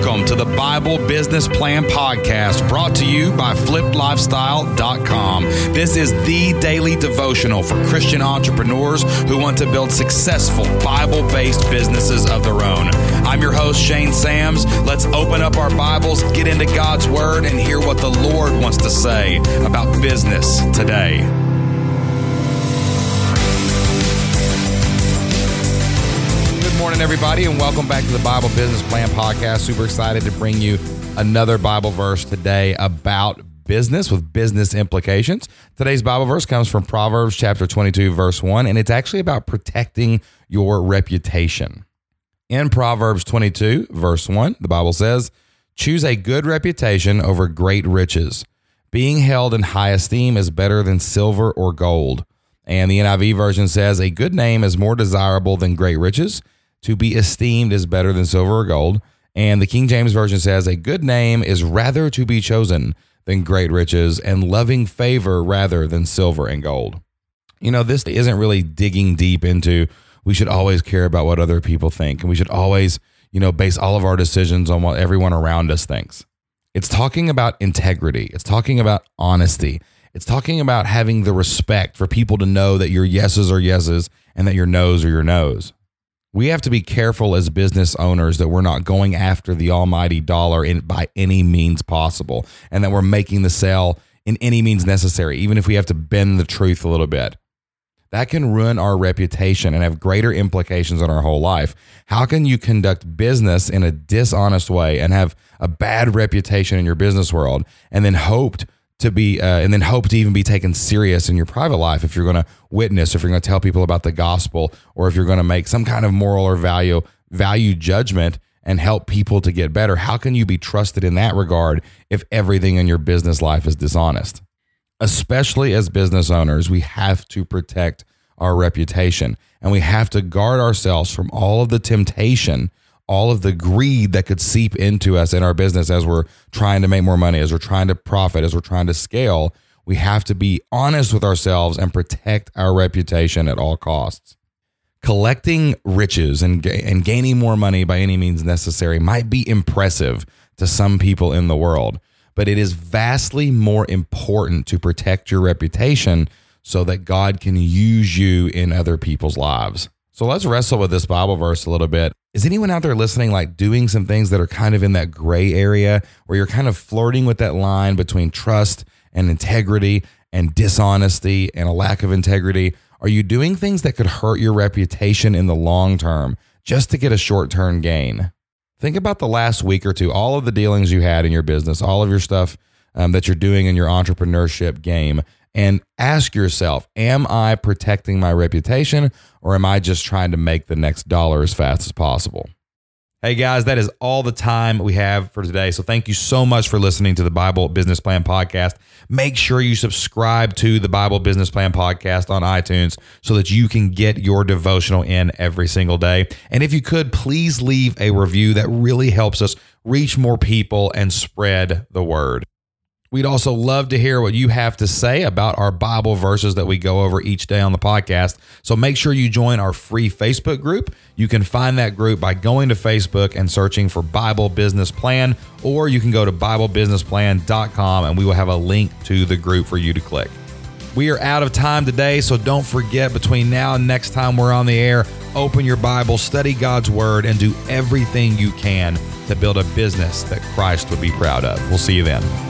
Welcome to the Bible Business Plan Podcast brought to you by flippedlifestyle.com. This is the daily devotional for Christian entrepreneurs who want to build successful Bible based businesses of their own. I'm your host, Shane Sams. Let's open up our Bibles, get into God's Word, and hear what the Lord wants to say about business today. Morning, everybody, and welcome back to the Bible Business Plan Podcast. Super excited to bring you another Bible verse today about business with business implications. Today's Bible verse comes from Proverbs chapter 22, verse 1, and it's actually about protecting your reputation. In Proverbs 22, verse 1, the Bible says, Choose a good reputation over great riches. Being held in high esteem is better than silver or gold. And the NIV version says, A good name is more desirable than great riches to be esteemed is better than silver or gold. And the King James Version says, A good name is rather to be chosen than great riches, and loving favor rather than silver and gold. You know, this isn't really digging deep into we should always care about what other people think, and we should always, you know, base all of our decisions on what everyone around us thinks. It's talking about integrity, it's talking about honesty, it's talking about having the respect for people to know that your yeses are yeses and that your no's are your no's we have to be careful as business owners that we're not going after the almighty dollar in, by any means possible and that we're making the sale in any means necessary, even if we have to bend the truth a little bit. That can ruin our reputation and have greater implications on our whole life. How can you conduct business in a dishonest way and have a bad reputation in your business world and then hoped to be, uh, and then hope to even be taken serious in your private life if you're going to witness, if you're going to tell people about the gospel, or if you're going to make some kind of moral or value value judgment and help people to get better. How can you be trusted in that regard if everything in your business life is dishonest? Especially as business owners, we have to protect our reputation and we have to guard ourselves from all of the temptation all of the greed that could seep into us in our business as we're trying to make more money, as we're trying to profit, as we're trying to scale. We have to be honest with ourselves and protect our reputation at all costs. Collecting riches and, and gaining more money by any means necessary might be impressive to some people in the world, but it is vastly more important to protect your reputation so that God can use you in other people's lives. So let's wrestle with this Bible verse a little bit. Is anyone out there listening like doing some things that are kind of in that gray area where you're kind of flirting with that line between trust and integrity and dishonesty and a lack of integrity? Are you doing things that could hurt your reputation in the long term just to get a short term gain? Think about the last week or two, all of the dealings you had in your business, all of your stuff um, that you're doing in your entrepreneurship game and ask yourself Am I protecting my reputation or am I just trying to make the next dollar as fast as possible? Hey guys, that is all the time we have for today. So thank you so much for listening to the Bible Business Plan Podcast. Make sure you subscribe to the Bible Business Plan Podcast on iTunes so that you can get your devotional in every single day. And if you could, please leave a review that really helps us reach more people and spread the word. We'd also love to hear what you have to say about our Bible verses that we go over each day on the podcast. So make sure you join our free Facebook group. You can find that group by going to Facebook and searching for Bible Business Plan, or you can go to BibleBusinessPlan.com and we will have a link to the group for you to click. We are out of time today, so don't forget between now and next time we're on the air, open your Bible, study God's Word, and do everything you can to build a business that Christ would be proud of. We'll see you then.